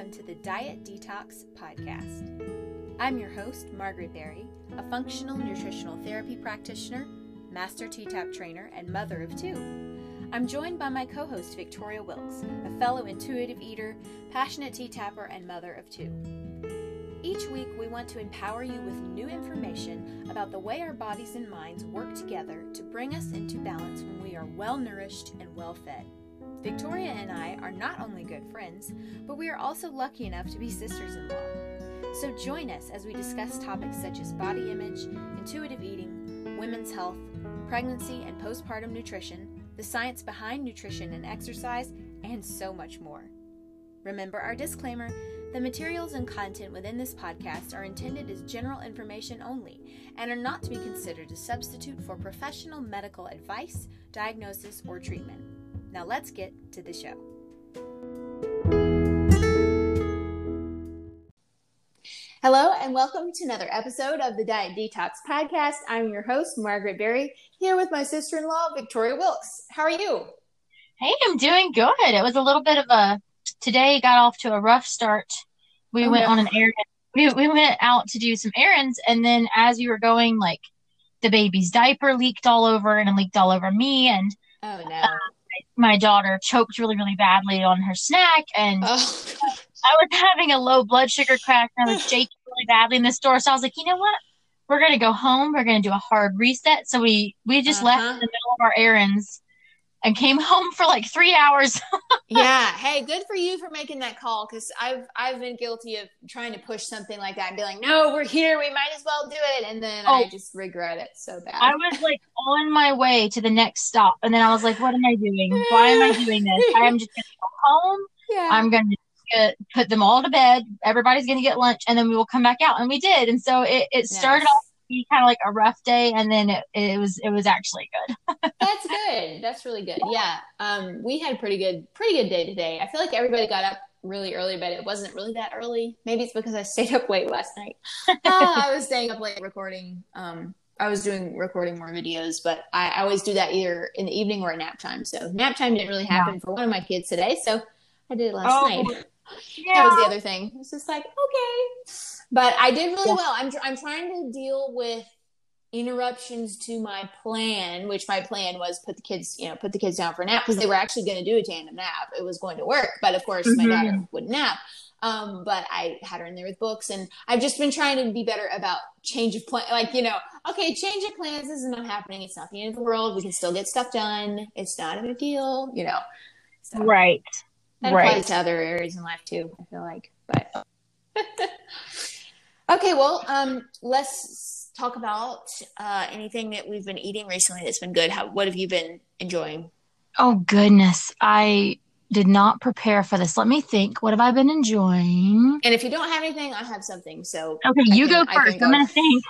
welcome to the Diet Detox Podcast. I'm your host, Margaret Berry, a functional nutritional therapy practitioner, master TTAP trainer, and mother of two. I'm joined by my co host, Victoria Wilkes, a fellow intuitive eater, passionate TTAPper, and mother of two. Each week, we want to empower you with new information about the way our bodies and minds work together to bring us into balance when we are well nourished and well fed. Victoria and I are not only good friends, but we are also lucky enough to be sisters in law. So join us as we discuss topics such as body image, intuitive eating, women's health, pregnancy and postpartum nutrition, the science behind nutrition and exercise, and so much more. Remember our disclaimer the materials and content within this podcast are intended as general information only and are not to be considered a substitute for professional medical advice, diagnosis, or treatment. Now let's get to the show. Hello, and welcome to another episode of the Diet Detox Podcast. I'm your host, Margaret Berry, here with my sister in law, Victoria Wilkes. How are you? Hey, I'm doing good. It was a little bit of a today got off to a rough start. We oh, went no. on an errand. We, we went out to do some errands, and then as we were going, like the baby's diaper leaked all over and it leaked all over me, and oh no. Uh, my daughter choked really, really badly on her snack, and oh. I was having a low blood sugar crack, and I was shaking really badly in the store. So I was like, you know what? We're gonna go home. We're gonna do a hard reset. So we we just uh-huh. left in the middle of our errands and came home for like three hours. yeah. Hey, good for you for making that call because I've I've been guilty of trying to push something like that and be like, no, we're here, we might as well do it, and then oh, I just regret it so bad. I was like on my way to the next stop, and then I was like, what am I doing? Why am I doing this? I am just gonna go home. Yeah. I'm gonna get, put them all to bed. Everybody's gonna get lunch, and then we will come back out, and we did. And so it it started off be kind of like a rough day and then it, it was it was actually good that's good that's really good yeah um we had a pretty good pretty good day today i feel like everybody got up really early but it wasn't really that early maybe it's because i stayed up late last night uh, i was staying up late recording um I was doing recording more videos, but I, I, always do that either in the evening or at nap time. So nap time didn't really happen yeah. for one of my kids today, so I did it last oh, night. Yeah. That was the other thing. It's just like okay, but I did really yeah. well. I'm I'm trying to deal with interruptions to my plan, which my plan was put the kids, you know, put the kids down for a nap because they were actually going to do a tandem nap. It was going to work, but of course mm-hmm. my daughter wouldn't nap. Um, but I had her in there with books, and I've just been trying to be better about change of plan. Like you know, okay, change of plans is not happening. It's not the end of the world. We can still get stuff done. It's not a big deal. You know, so right. That right. applies to other areas in life too. I feel like, but. Okay, well, um, let's talk about uh, anything that we've been eating recently that's been good. How, what have you been enjoying? Oh goodness, I did not prepare for this. Let me think. What have I been enjoying? And if you don't have anything, I have something. So okay, you can, go first. I'm gonna think.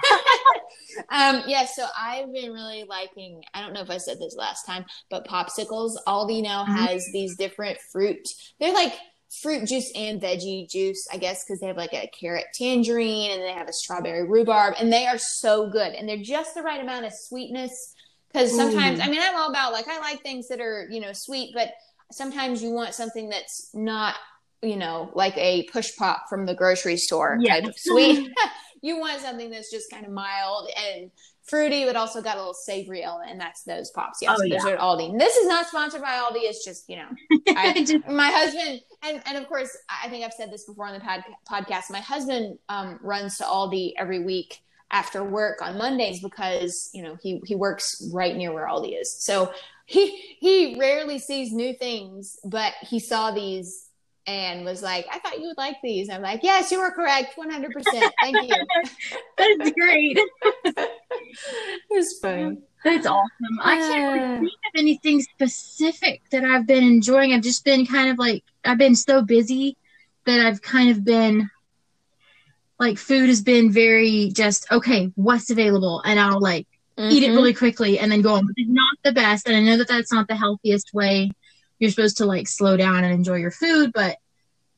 um, yeah, so I've been really liking. I don't know if I said this last time, but popsicles. Aldi now mm-hmm. has these different fruit. They're like fruit juice and veggie juice, I guess, because they have like a carrot tangerine and they have a strawberry rhubarb, and they are so good. And they're just the right amount of sweetness. Because sometimes, mm. I mean, I'm all about like, I like things that are, you know, sweet, but sometimes you want something that's not, you know, like a push pop from the grocery store yeah. type of sweet. you want something that's just kind of mild and fruity, but also got a little savory element, and that's those pops. Yes, oh, those yeah. are Aldi. And this is not sponsored by Aldi. It's just you know, I, my husband, and and of course, I think I've said this before on the pod, podcast. My husband um, runs to Aldi every week after work on Mondays because you know he he works right near where Aldi is. So he he rarely sees new things, but he saw these and was like, I thought you would like these. I'm like, yes, you were correct. 100%. Thank you. That's great. it's funny. That's awesome. I can't really think of anything specific that I've been enjoying. I've just been kind of like, I've been so busy that I've kind of been like, food has been very just, okay, what's available? And I'll like mm-hmm. eat it mm-hmm. really quickly and then go on. It's not the best. And I know that that's not the healthiest way you're supposed to like slow down and enjoy your food. But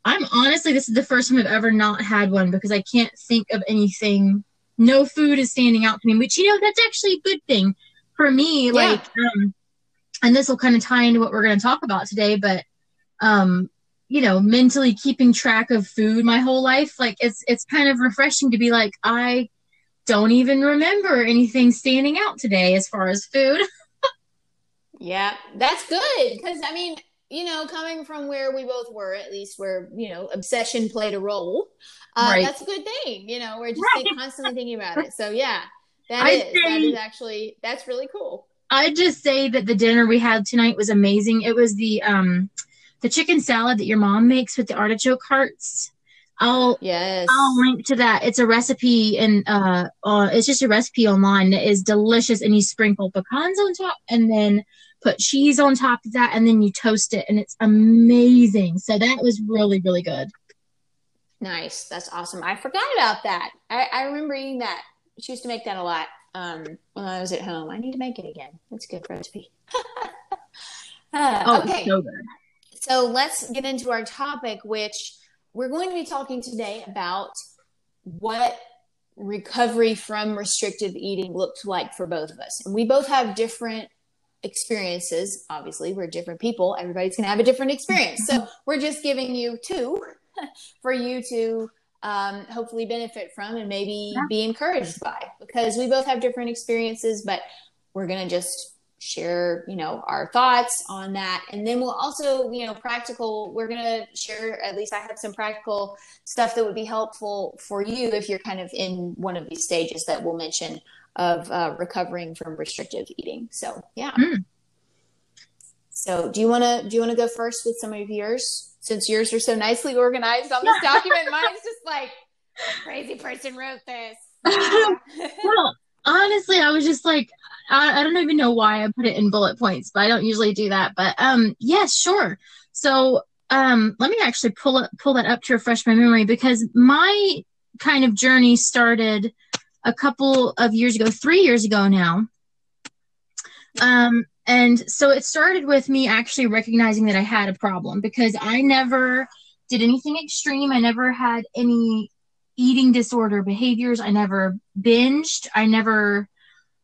I'm honestly, this is the first time I've ever not had one because I can't think of anything. No food is standing out to me, which you know that's actually a good thing for me. Yeah. Like, um, and this will kind of tie into what we're going to talk about today. But um, you know, mentally keeping track of food my whole life, like it's it's kind of refreshing to be like, I don't even remember anything standing out today as far as food. yeah, that's good because I mean, you know, coming from where we both were, at least where you know obsession played a role, uh, right. that's a good thing. You know, we're just right. like, constantly thinking about it. So yeah, that is, say, that is actually that's really cool. I'd just say that the dinner we had tonight was amazing. It was the um the chicken salad that your mom makes with the artichoke hearts. I'll yes. I'll link to that. It's a recipe and uh, uh it's just a recipe online that is delicious and you sprinkle pecans on top and then put cheese on top of that and then you toast it and it's amazing. So that was really really good. Nice. That's awesome. I forgot about that. I, I remember eating that. She used to make that a lot um, when I was at home. I need to make it again. That's a good recipe. uh, oh, okay. so good. So let's get into our topic, which we're going to be talking today about what recovery from restrictive eating looked like for both of us. And we both have different experiences. Obviously, we're different people. Everybody's going to have a different experience. So we're just giving you two for you to um, hopefully benefit from and maybe yeah. be encouraged by because we both have different experiences, but we're going to just share you know our thoughts on that and then we'll also you know practical we're going to share at least i have some practical stuff that would be helpful for you if you're kind of in one of these stages that we'll mention of uh, recovering from restrictive eating so yeah mm. so do you want to do you want to go first with some of yours since yours are so nicely organized on this document mine's just like crazy person wrote this well honestly i was just like I, I don't even know why I put it in bullet points, but I don't usually do that. But um, yes, sure. So um, let me actually pull it, pull that up to refresh my memory because my kind of journey started a couple of years ago, three years ago now. Um, and so it started with me actually recognizing that I had a problem because I never did anything extreme. I never had any eating disorder behaviors. I never binged. I never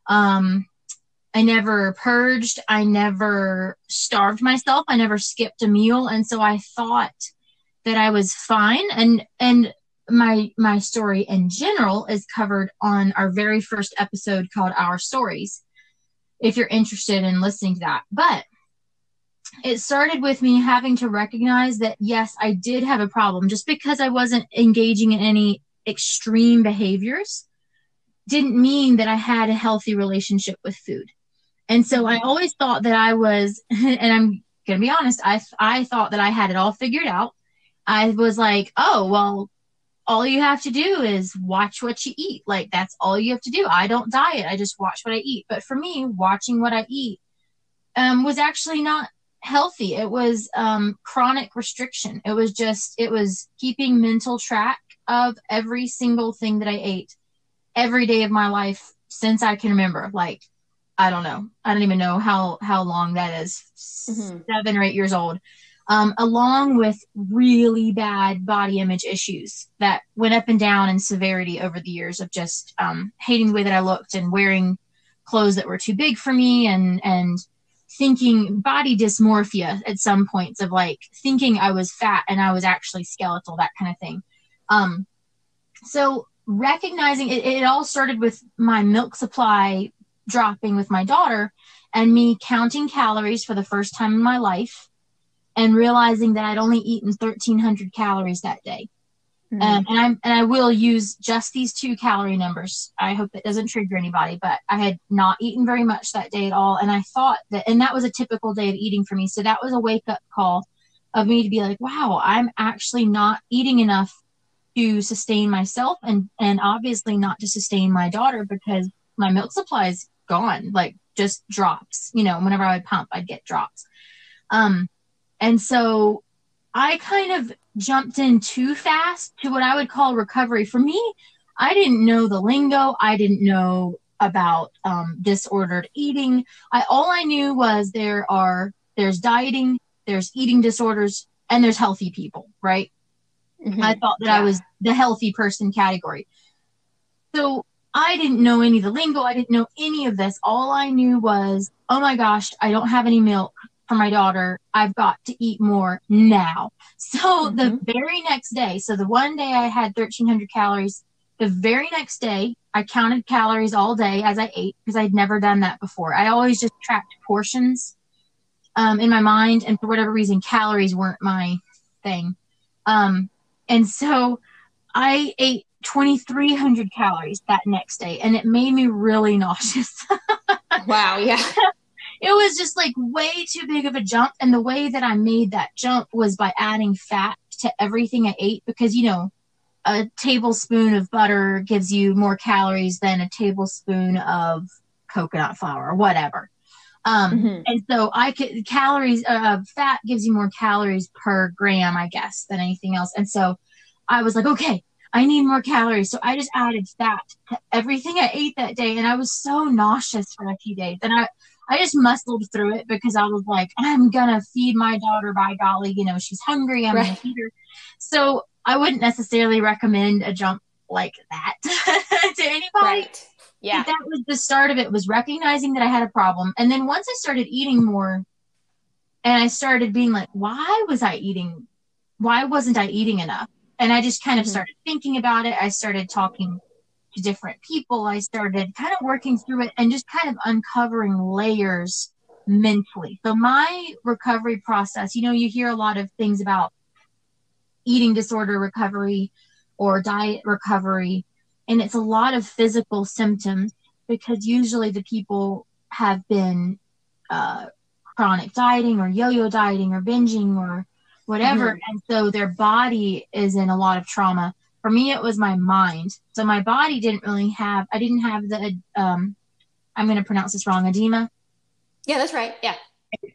um, I never purged. I never starved myself. I never skipped a meal. And so I thought that I was fine. And, and my, my story in general is covered on our very first episode called Our Stories. If you're interested in listening to that, but it started with me having to recognize that yes, I did have a problem just because I wasn't engaging in any extreme behaviors didn't mean that I had a healthy relationship with food. And so I always thought that I was, and I'm going to be honest, I, I thought that I had it all figured out. I was like, oh, well, all you have to do is watch what you eat. Like that's all you have to do. I don't diet. I just watch what I eat. But for me, watching what I eat um, was actually not healthy. It was um, chronic restriction. It was just, it was keeping mental track of every single thing that I ate every day of my life since I can remember. Like, I don't know. I don't even know how, how long that is, mm-hmm. seven or eight years old. Um, along with really bad body image issues that went up and down in severity over the years of just um, hating the way that I looked and wearing clothes that were too big for me and and thinking body dysmorphia at some points of like thinking I was fat and I was actually skeletal, that kind of thing. Um, so recognizing it, it all started with my milk supply dropping with my daughter and me counting calories for the first time in my life and realizing that I'd only eaten 1300 calories that day. Mm-hmm. Um, and I and I will use just these two calorie numbers. I hope that doesn't trigger anybody, but I had not eaten very much that day at all, and I thought that, and that was a typical day of eating for me. So that was a wake up call of me to be like, wow, I'm actually not eating enough to sustain myself, and and obviously not to sustain my daughter because my milk supply is gone, like just drops. You know, whenever I would pump, I'd get drops. Um, and so I kind of jumped in too fast to what I would call recovery. For me, I didn't know the lingo. I didn't know about um, disordered eating. I all I knew was there are there's dieting, there's eating disorders, and there's healthy people, right? Mm-hmm. I thought that yeah. I was the healthy person category. So I didn't know any of the lingo. I didn't know any of this. All I knew was, oh my gosh, I don't have any milk. For my daughter. I've got to eat more now. So Mhm. the very next day, so the one day I had 1300 calories, the very next day I counted calories all day as I ate because I'd never done that before. I always just tracked portions um, in my mind, and for whatever reason, calories weren't my thing. Um, and so I ate 2300 calories that next day, and it made me really nauseous. Wow. Yeah. It was just like way too big of a jump. And the way that I made that jump was by adding fat to everything I ate because, you know, a tablespoon of butter gives you more calories than a tablespoon of coconut flour or whatever. Um, Mhm. and so I could calories uh, fat gives you more calories per gram, I guess, than anything else. And so I was like, okay, I need more calories. So I just added fat to everything I ate that day, and I was so nauseous for a few days. And I I just muscled through it because I was like, I'm gonna feed my daughter. By golly, you know she's hungry. I'm gonna feed her. So I wouldn't necessarily recommend a jump like that to anybody Right. Yeah. that was the start of it was recognizing that I had a problem. And then once I started eating more and I started being like, why was I eating? Why wasn't I eating enough? And I just kind of Mhm. started thinking about it. I started talking to different people. I started kind of working through it and just kind of uncovering layers mentally. So my recovery process, you know, you hear a lot of things about eating disorder recovery or diet recovery and it's a lot of physical symptoms because usually the people have been uh, chronic dieting or yo-yo dieting or binging or whatever Mhm. and so their body is in a lot of trauma for me it was my mind. So my body didn't really have i didn't have the um i'm going to pronounce this wrong edema. Yeah, that's right. Yeah.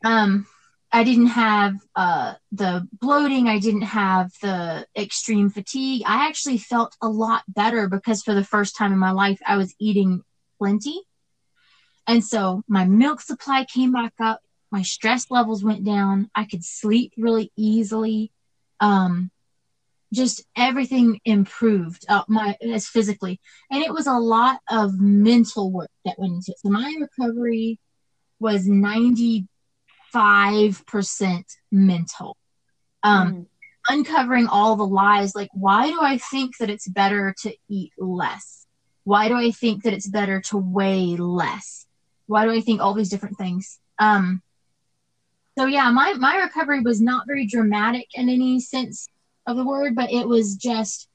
um i didn't have uh the bloating. I didn't have the extreme fatigue. I actually felt a lot better because for the first time in my life i was eating plenty. And so my milk supply came back up. My stress levels went down. I could sleep really easily. Um just everything improved uh, my as physically. And it was a lot of mental work that went into it. So my recovery was 95% mental. Um Mhm. uncovering all the lies like why do i think that it's better to eat less? Why do i think that it's better to weigh less? Why do i think all these different things? Um so yeah my my recovery was not very dramatic in any sense of the word but it was just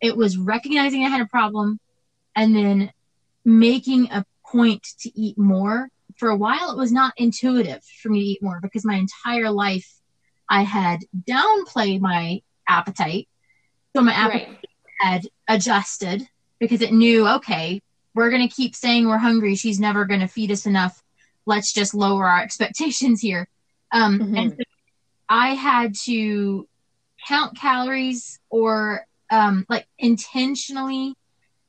it was recognizing i had a problem and then making a point to eat more for a while it was not intuitive for me to eat more because my entire life I had downplayed my appetite. So my appetite Right. had adjusted because it knew, okay, we're going to keep saying we're hungry. She's never going to feed us enough. Let's just lower our expectations here. Um, Mhm. And so I had to count calories or um, like intentionally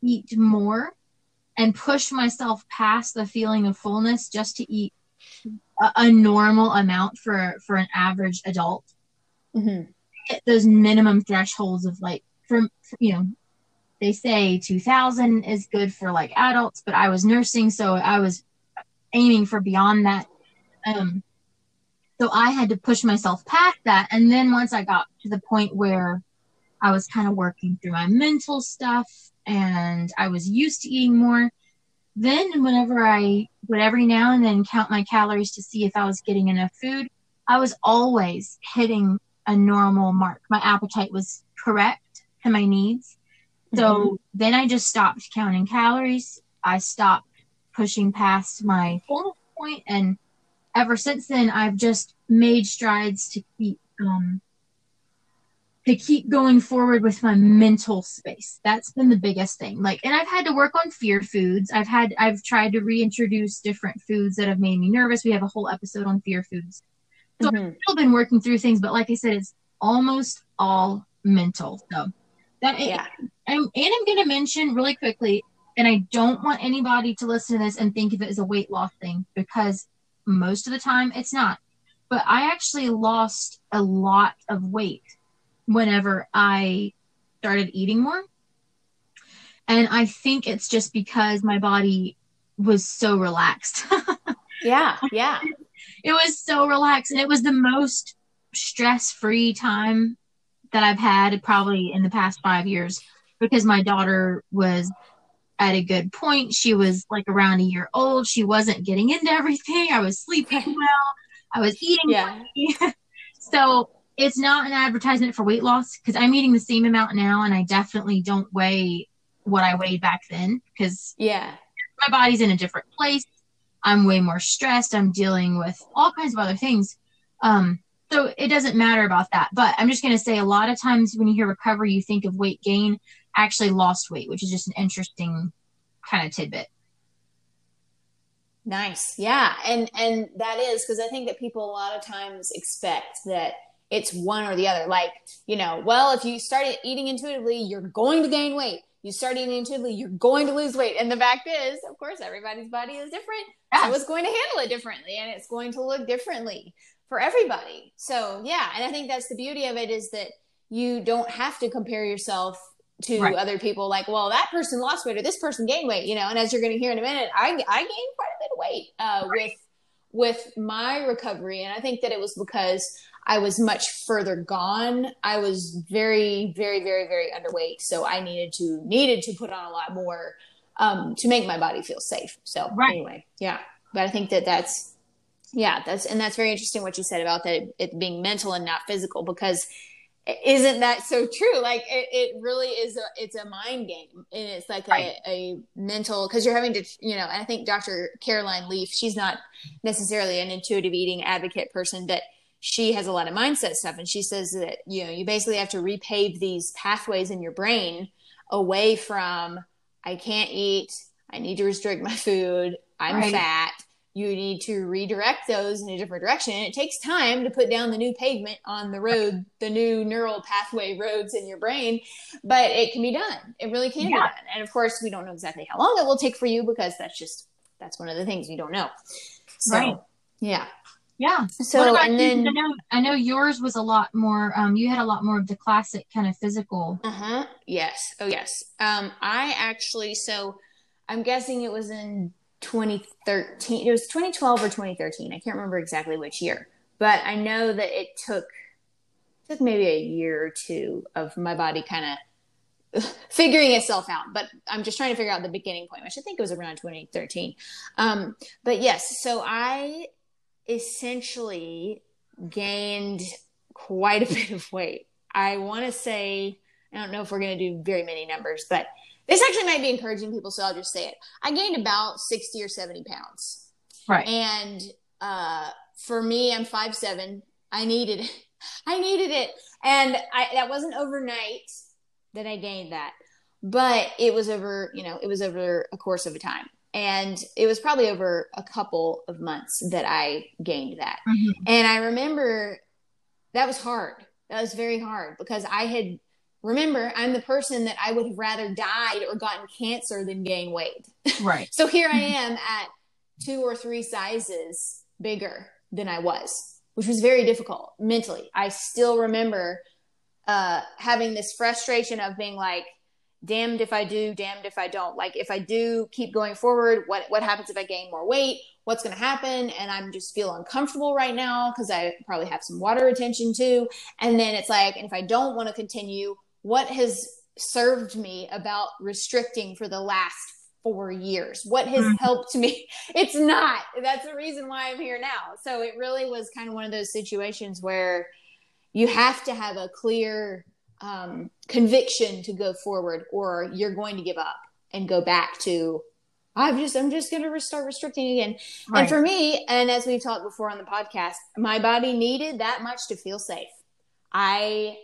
eat more and push myself past the feeling of fullness just to eat a, a normal amount for for an average adult Mhm. hit those minimum thresholds of like from you know they say 2000 is good for like adults but i was nursing so i was aiming for beyond that um so i had to push myself past that and then once i got to the point where i was kind of working through my mental stuff and i was used to eating more then whenever i would every now and then count my calories to see if i was getting enough food i was always hitting a normal mark. My appetite was correct to my needs. So mm-hmm. then I just stopped counting calories. I stopped pushing past my fullness point, and ever since then, I've just made strides to keep um, to keep going forward with my mental space. That's been the biggest thing. Like, and I've had to work on fear foods. I've had I've tried to reintroduce different foods that have made me nervous. We have a whole episode on fear foods So- Mhm. still been working through things, but like I said, it's almost all mental. So that Yeah. I'm, and I'm going to mention really quickly, and I don't want anybody to listen to this and think of it as a weight loss thing because most of the time it's not. But I actually lost a lot of weight whenever I started eating more. And I think it's just because my body was so relaxed. Yeah. Yeah. it was so relaxed and it was the most stress free time that I've had probably in the past five years because my daughter was at a good point. She was like around a year old. She wasn't getting into everything. I was sleeping well. I was eating. Yeah. so it's not an advertisement for weight loss because I'm eating the same amount now and I definitely don't weigh what I weighed back then because yeah, my body's in a different place. I'm way more stressed. I'm dealing with all kinds of other things. Um, so it doesn't matter about that. But I'm just going to say a lot of times when you hear recovery, you think of weight gain. Actually lost weight, which is just an interesting kind of tidbit. Nice. Yeah. And and that is because I think that people a lot of times expect that it's one or the other. Like, you know, well, if you start eating intuitively, you're going to gain weight. You start eating intuitively, you're going to lose weight. And the fact is, of course, everybody's body is different. Yes. So it's going to handle it differently and it's going to look differently for everybody. So yeah, and I think that's the beauty of it is that you don't have to compare yourself to right. other people like well that person lost weight or this person gained weight you know and as you're going to hear in a minute i i gained quite a bit of weight uh, right. with with my recovery and i think that it was because I was much further gone. I was very, very, very, very underweight. So I needed to needed to put on a lot more um, to make my body feel safe. So right. anyway, yeah. But I think that that's yeah, that's and that's very interesting what you said about that it, it being mental and not physical because isn't that so true like it, it really is a it's a mind game and it's like right. a, a mental because you're having to you know i think dr caroline leaf she's not necessarily an intuitive eating advocate person but she has a lot of mindset stuff and she says that you know you basically have to repave these pathways in your brain away from i can't eat i need to restrict my food i'm right. fat you need to redirect those in a different direction and it takes time to put down the new pavement on the road the new neural pathway roads in your brain but it can be done it really can yeah. be done and of course we don't know exactly how long it will take for you because that's just that's one of the things you don't know so, right yeah yeah. So and then I know I know yours was a lot more. Um, you had a lot more of the classic kind of physical. Uh huh. Yes. Oh yes. Um, I actually so I'm guessing it was in 2013. It was 2012 or 2013. I can't remember exactly which year, but I know that it took took maybe a year or two of my body kind of figuring itself out. But I'm just trying to figure out the beginning point, which I think it was around 2013. Um, but yes, so I essentially gained quite a bit of weight. I want to say, I don't know if we're going to do very many numbers, but this actually might be encouraging people, so I'll just say it. I gained about 60 or 70 pounds. Right. And uh, for me, I'm five seven. I needed it. I needed it. And I, that wasn't overnight that I gained that, but it was over, you know, it was over a course of a time and it was probably over a couple of months that I gained that. Mm-hmm. And I remember that was hard. That was very hard because I had remember I'm the person that I would have rather died or gotten cancer than gain weight. Right. so here I am at two or three sizes bigger than I was, which was very difficult mentally. I still remember uh, having this frustration of being like, damned if I do, damned if I don't. Like if I do keep going forward, what what happens if I gain more weight? What's going to happen? And I'm just feel uncomfortable right now because I probably have some water retention too. And then it's like, and if I don't want to continue, what has served me about restricting for the last four years? What has mm-hmm. helped me? It's not. That's the reason why I'm here now. So it really was kind of one of those situations where you have to have a clear um, conviction to go forward, or you're going to give up and go back to I'm just I'm just going to start restricting again. Right. And for me, and as we've talked before on the podcast, my body needed that much to feel safe. I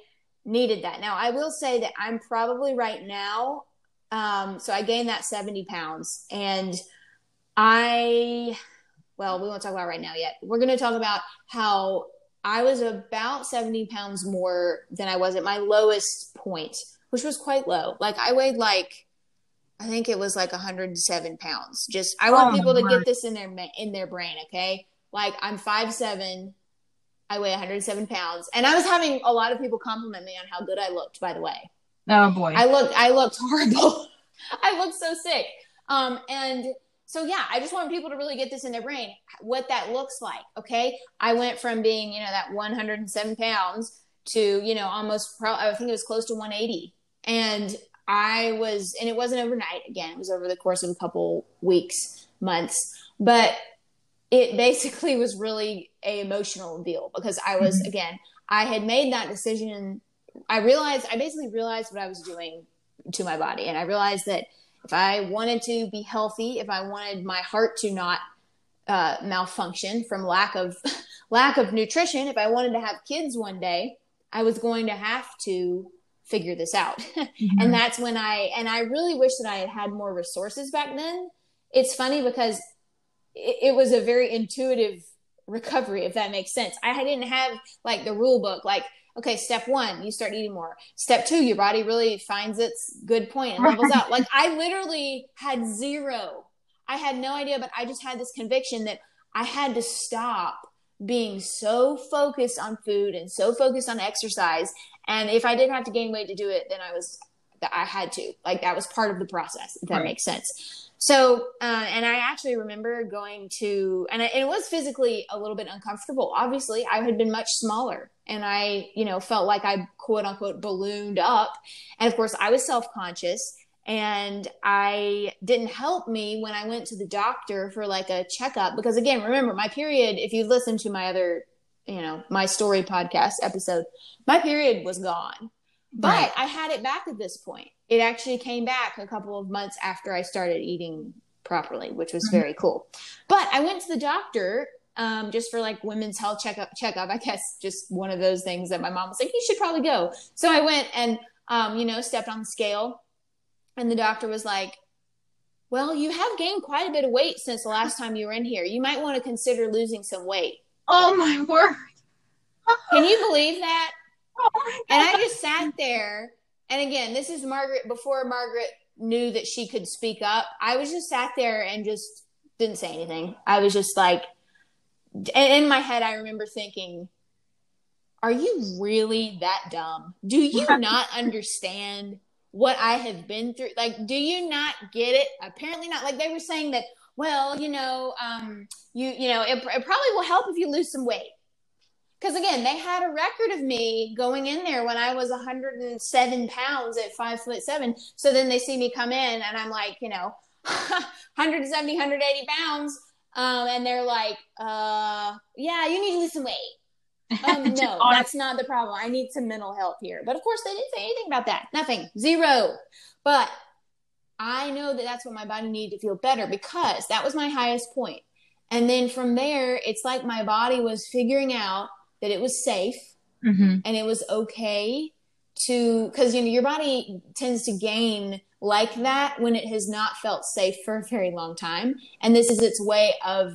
needed that. Now I will say that I'm probably right now. Um, so I gained that 70 pounds, and I well, we won't talk about right now yet. We're going to talk about how I was about 70 pounds more than I was at my lowest point, which was quite low. Like I weighed like, I think it was like 107 pounds. Just, I want oh, people to get this in their, in their brain. Okay. Like I'm five, seven, I weigh 107 pounds and I was having a lot of people compliment me on how good I looked, by the way. Oh boy. I looked, I looked horrible. I looked so sick. Um, and so yeah, I just want people to really get this in their brain what that looks like. Okay, I went from being you know that 107 pounds to you know almost pro- I think it was close to 180, and I was and it wasn't overnight. Again, it was over the course of a couple weeks, months, but it basically was really a emotional deal because I was mm-hmm. again I had made that decision. I realized I basically realized what I was doing to my body, and I realized that if I wanted to be healthy, if I wanted my heart to not uh, malfunction from lack of lack of nutrition, if I wanted to have kids one day, I was going to have to figure this out. mm-hmm. And that's when I and I really wish that I had had more resources back then. It's funny because it, it was a very intuitive recovery, if that makes sense. I didn't have like the rule book, like okay, step one, you start eating more. Step two, your body really finds its good point and levels out. Like I literally had zero. I had no idea, but I just had this conviction that I had to stop being so focused on food and so focused on exercise. And if I didn't have to gain weight to do it, then I was, I had to. Like that was part of the process, if that right. makes sense. So, uh, and I actually remember going to, and, it was physically a little bit uncomfortable. Obviously, I had been much smaller and I, you know, felt like I quote unquote ballooned up. And of course, I was self conscious and I didn't help me when I went to the doctor for like a checkup. Because again, remember my period, if you listen to my other, you know, my story podcast episode, my period was gone. But right. I had it back at this point. It actually came back a couple of months after I started eating properly, which was mm-hmm. very cool. But I went to the doctor um, just for like women's health checkup. Checkup, I guess, just one of those things that my mom was like, "You should probably go." So I went and um, you know stepped on the scale, and the doctor was like, "Well, you have gained quite a bit of weight since the last time you were in here. You might want to consider losing some weight." Oh my word! Can you believe that? Oh and I just sat there. And again, this is Margaret before Margaret knew that she could speak up. I was just sat there and just didn't say anything. I was just like, in my head, I remember thinking, are you really that dumb? Do you not understand what I have been through? Like, do you not get it? Apparently not. Like they were saying that, well, you know, um, you, you know, it, it probably will help if you lose some weight because again, they had a record of me going in there when I was 107 pounds at five foot seven. So then they see me come in and I'm like, you know, 170, 180 pounds. Um, and they're like, uh, yeah, you need to lose some weight. Um, no, that's not the problem. I need some mental help here. But of course, they didn't say anything about that. Nothing. Zero. But I know that that's what my body needed to feel better because that was my highest point. And then from there, it's like my body was figuring out that it was safe mm-hmm. and it was okay to because you know your body tends to gain like that when it has not felt safe for a very long time and this is its way of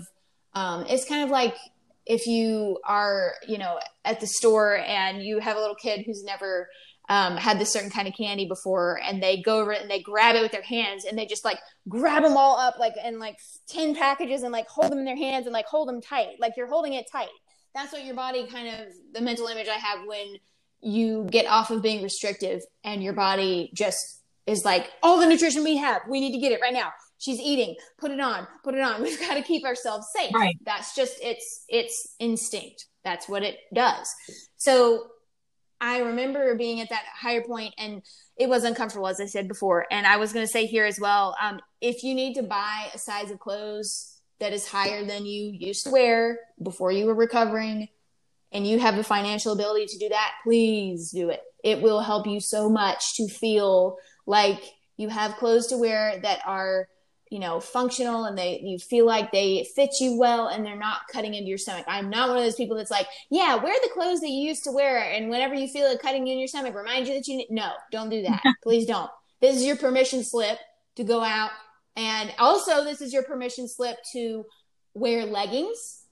um, it's kind of like if you are you know at the store and you have a little kid who's never um, had this certain kind of candy before and they go over it and they grab it with their hands and they just like grab them all up like in like 10 packages and like hold them in their hands and like hold them tight like you're holding it tight that's what your body kind of the mental image I have when you get off of being restrictive and your body just is like all the nutrition we have we need to get it right now. She's eating. Put it on. Put it on. We've got to keep ourselves safe. Right. That's just it's it's instinct. That's what it does. So i remember being at that higher point and it was uncomfortable as i said before. And i was going to say here as well um, if you need to buy a size of clothes that is higher than you used to wear before you were recovering and you have the financial ability to do that, please do it. It will help you so much to feel like you have clothes to wear that are, you know, functional and they you feel like they fit you well and they're not cutting into your stomach. I'm not one of those people that's like, yeah, wear the clothes that you used to wear and whenever you feel it cutting you in your stomach, remind you that you need no, don't do that. please don't. This is your permission slip to go out and also, this is your permission slip to wear leggings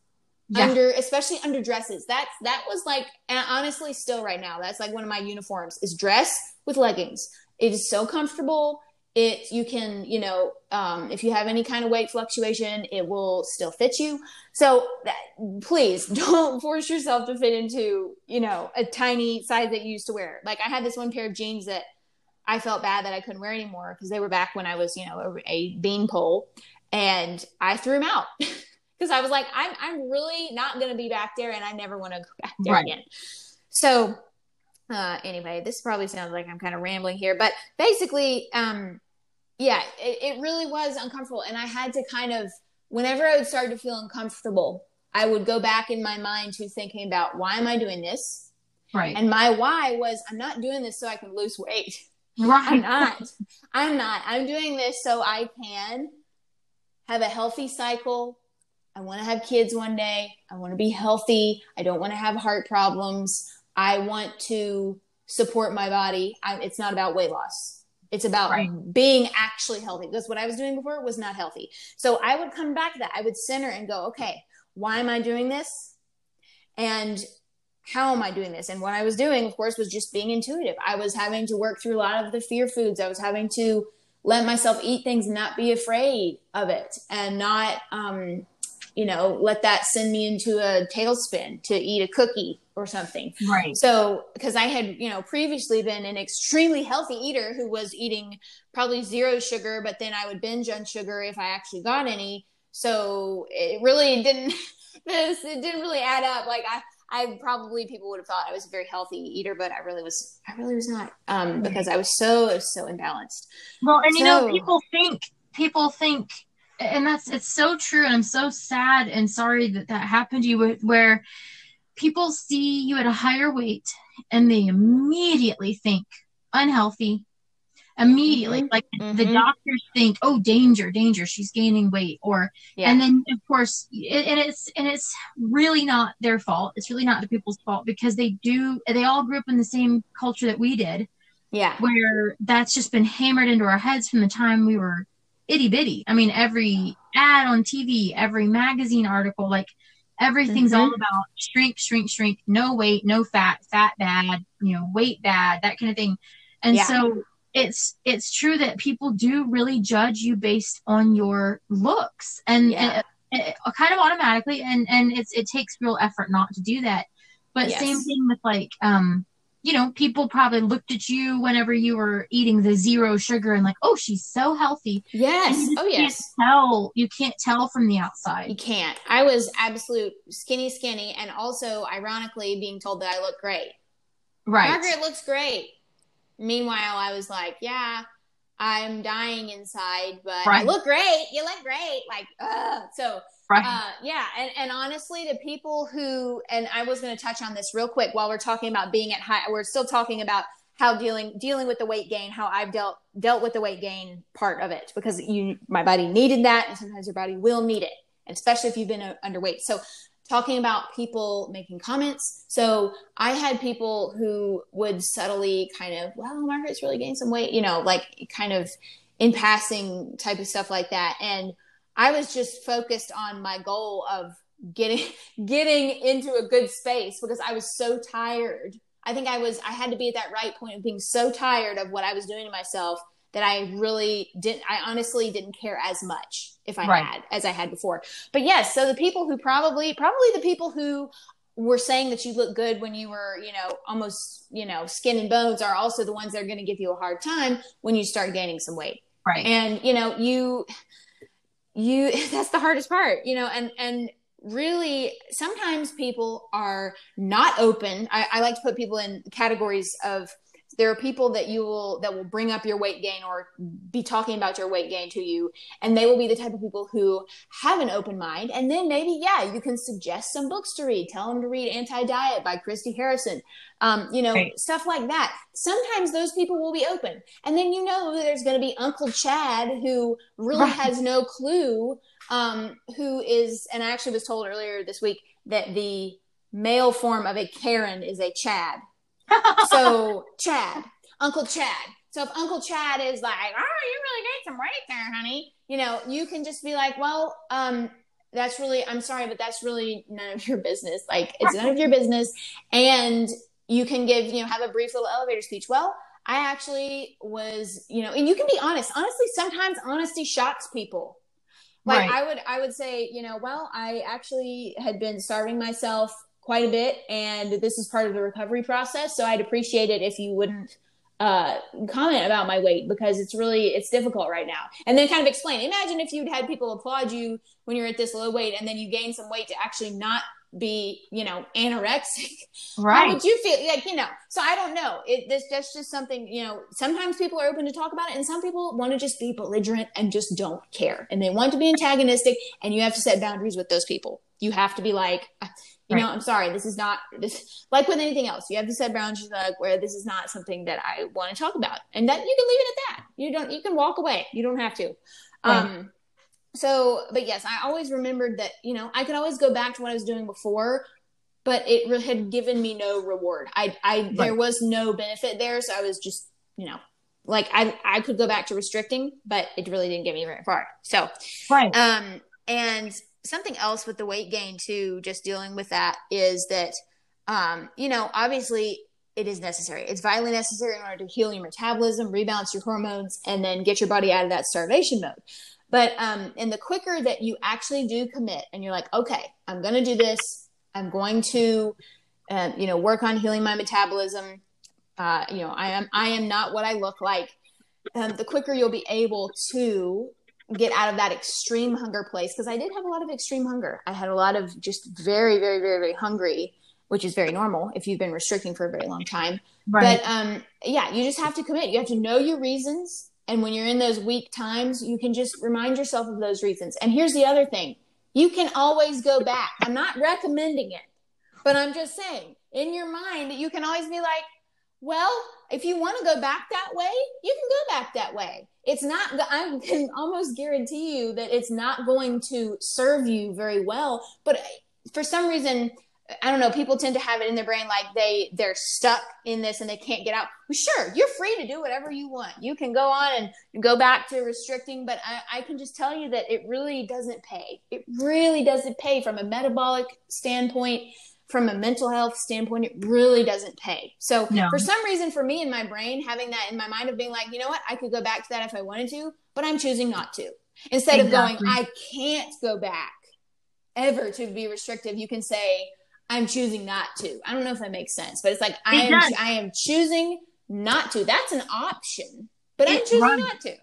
yeah. under, especially under dresses. That's that was like honestly still right now. That's like one of my uniforms is dress with leggings. It is so comfortable. It you can you know um, if you have any kind of weight fluctuation, it will still fit you. So that, please don't force yourself to fit into you know a tiny size that you used to wear. Like I had this one pair of jeans that I felt bad that I couldn't wear anymore because they were back when I was, you know, a, a beanpole. and I threw them out because I was like, I'm I'm really not going to be back there, and I never want to go back there right. again. So uh, anyway, this probably sounds like I'm kind of rambling here, but basically, um, yeah, it, it really was uncomfortable, and I had to kind of whenever I would start to feel uncomfortable, I would go back in my mind to thinking about why am I doing this? Right. And my why was I'm not doing this so I can lose weight. Right. I'm not. I'm not. I'm doing this so I can have a healthy cycle. I want to have kids one day. I want to be healthy. I don't want to have heart problems. I want to support my body. I, it's not about weight loss. It's about right. being actually healthy because what I was doing before was not healthy. So I would come back to that. I would center and go, okay, why am I doing this? And how am I doing this? And what I was doing, of course, was just being intuitive. I was having to work through a lot of the fear foods. I was having to let myself eat things and not be afraid of it and not, um, you know, let that send me into a tailspin to eat a cookie or something. Right. So, because I had, you know, previously been an extremely healthy eater who was eating probably zero sugar, but then I would binge on sugar if I actually got any. So it really didn't, this, it didn't really add up. Like I, I probably people would have thought I was a very healthy eater, but I really was. I really was not, um, because I was so so imbalanced. Well, and so, you know, people think people think, and that's it's so true. And I'm so sad and sorry that that happened to you. Where people see you at a higher weight and they immediately think unhealthy, immediately mm-hmm. like mm-hmm. the doctors think oh danger danger she's gaining weight or yeah. and then of course it, and it's and it's really not their fault it's really not the people's fault because they do they all grew up in the same culture that we did yeah where that's just been hammered into our heads from the time we were itty bitty i mean every ad on tv every magazine article like everything's mm-hmm. all about shrink shrink shrink no weight no fat fat bad you know weight bad that kind of thing and yeah. so it's it's true that people do really judge you based on your looks and, yeah. and, and kind of automatically and and it's it takes real effort not to do that. But yes. same thing with like um you know people probably looked at you whenever you were eating the zero sugar and like oh she's so healthy. Yes. Oh yes. tell you can't tell from the outside. You can't. I was absolute skinny skinny and also ironically being told that i look great. Right. Margaret looks great Meanwhile, I was like, yeah, I'm dying inside, but right. I look great. You look great. Like, uh, so, right. uh, yeah. And, and honestly, the people who, and I was going to touch on this real quick while we're talking about being at high, we're still talking about how dealing, dealing with the weight gain, how I've dealt, dealt with the weight gain part of it because you, my body needed that. And sometimes your body will need it, especially if you've been uh, underweight. So talking about people making comments. So I had people who would subtly kind of, well, Margaret's really gained some weight, you know, like kind of in passing type of stuff like that. And I was just focused on my goal of getting getting into a good space because I was so tired. I think I was I had to be at that right point of being so tired of what I was doing to myself that I really didn't, I honestly didn't care as much if I right. had as I had before. But yes, so the people who probably, probably the people who were saying that you look good when you were, you know, almost, you know, skin and bones are also the ones that are going to give you a hard time when you start gaining some weight. Right. And, you know, you, you, that's the hardest part, you know, and, and, really sometimes people are not open I, I like to put people in categories of there are people that you will that will bring up your weight gain or be talking about your weight gain to you and they will be the type of people who have an open mind. And then maybe yeah you can suggest some books to read. Tell them to read anti-diet by christy harrison um, you know right. stuff like that. Sometimes those people will be open. And then you know there's going to be uncle chad who really right. has no clue um, who is and i actually was told earlier this week that the male form of a karen is a chad so Chad, Uncle Chad. So if Uncle Chad is like, "Oh, you really gained some weight there, honey," you know, you can just be like, "Well, um, that's really, I'm sorry, but that's really none of your business. Like, it's none of your business." And you can give, you know, have a brief little elevator speech. Well, I actually was, you know, and you can be honest. Honestly, sometimes honesty shocks people. Like right. I would, I would say, you know, well, I actually had been starving myself quite a bit and this is part of the recovery process. So i'd appreciate it if you wouldn't uh, comment about my weight because it's really it's difficult right now. And then kind of explain. Imagine if you'd had people applaud you when you're at this low weight and then you gain some weight to actually not be you know anorexic. Right how would you feel? Like you know so i don't know. It this that's just something you know sometimes people are open to talk about it and some people want to just be belligerent and just don't care. And they want to be antagonistic and you have to set boundaries with those people. You have to be like you right. know i'm sorry this is not this like with anything else you have to set boundaries like where this is not something that i want to talk about and that you can leave it at that you don't you can walk away you don't have to right. um so but yes i always remembered that you know i could always go back to what i was doing before but it re- had given me no reward i i right. there was no benefit there so i was just you know like i i could go back to restricting but it really didn't get me very far so right um and something else with the weight gain too just dealing with that is that um you know obviously it is necessary. It's vitally necessary in order to heal your metabolism, rebalance your hormones, and then get your body out of that starvation mode. But um, and the quicker that you actually do commit, and you're like, okay, I'm going to do this. I'm going to, uh, you know, work on healing my metabolism. Uh, you know, I am I am not what I look like. Um, the quicker you'll be able to get out of that extreme hunger place because I did have a lot of extreme hunger. I had a lot of just very, very, very, very hungry, which is very normal if you've been restricting for a very long time. Right. But um, yeah, you just have to commit. You have to know your reasons and when you're in those weak times, you can just remind yourself of those reasons. And here's the other thing you can always go back. I'm not recommending it, but I'm just saying in your mind, you can always be like, well, if you want to go back that way, you can go back that way. It's not, I can almost guarantee you that it's not going to serve you very well. But for some reason, I don't know, people tend to have it in their brain like they they're stuck in this and they can't get out. Well, sure, you're free to do whatever you want. You can go on and go back to restricting, but I, I can just tell you that it really doesn't pay. It really doesn't pay from a metabolic standpoint, from a mental health standpoint, it really doesn't pay. So no. for some reason, for me in my brain, having that in my mind of being like, you know what, I could go back to that if I wanted to, but I'm choosing not to. Instead exactly. of going, I can't go back ever to be restrictive, you can say, I'm choosing not to. I don't know if that makes sense, but it's like I am I am choosing not to. That's an option, but I'm choosing right. not to.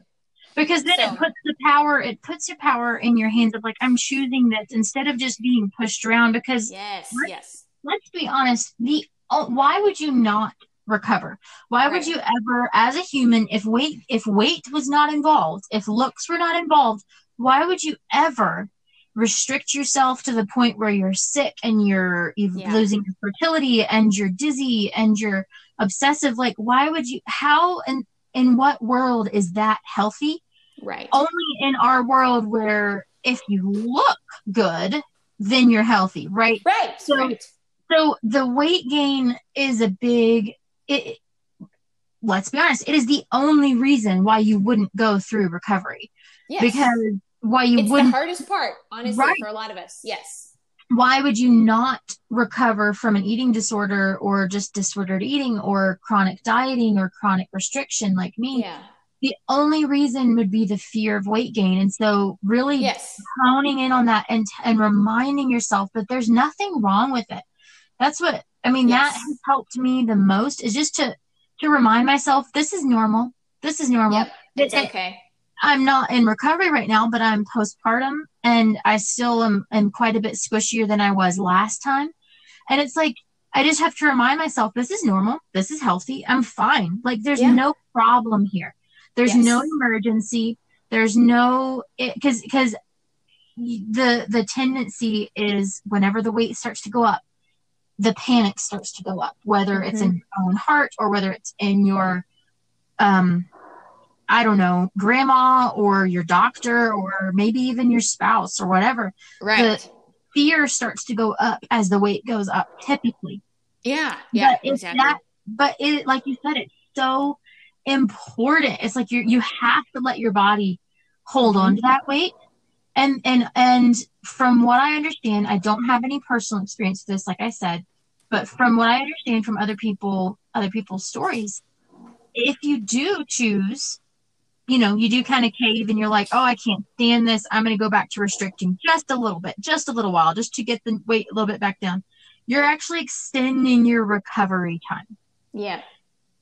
Because then so. it puts the power it puts your power in your hands of like I'm choosing this instead of just being pushed around because Yes, let's, yes. Let's be honest, the oh, why would you not recover? Why right. would you ever as a human if weight if weight was not involved, if looks were not involved, why would you ever restrict yourself to the point where you're sick and you're yeah. losing your fertility and you're dizzy and you're obsessive like why would you how and in what world is that healthy right. Only in our world where if you look good then you're healthy right? Right so right. so the weight gain is a big it let's be honest it is the only reason why you wouldn't go through recovery. Yes. because why you it's wouldn't the hardest part honestly right. for a lot of us. Yes. Why would you not recover from an eating disorder or just disordered eating or chronic dieting or chronic restriction like me? Yeah the only reason would be the fear of weight gain and so really yes. honing in on that and and reminding yourself that there's nothing wrong with it that's what i mean yes. that has helped me the most is just to to remind myself this is normal this is normal yep. it's it, okay I'm not in recovery right now, but I'm postpartum and I still am, am quite a bit squishier than I was last time. And it's like, I just have to remind myself this is normal. This is healthy. I'm fine. Like there's yeah. no problem here. There's yes. no emergency. There's no, because, because the, the tendency is whenever the weight starts to go up, the panic starts to go up, whether mm-hmm. it's in your own heart or whether it's in your, um, I don't know, grandma or your doctor or maybe even your spouse or whatever. Right. The fear starts to go up as the weight goes up, typically. Yeah. Yeah. But exactly. That, but it, like you said, it's so important. It's like you you have to let your body hold on to that weight. And and and from what I understand, I don't have any personal experience with this, like I said, but from what I understand from other people, other people's stories, if you do choose you know, you do kind of cave and you're like, oh, I can't stand this. I'm going to go back to restricting just a little bit, just a little while, just to get the weight a little bit back down. You're actually extending your recovery time. Yeah.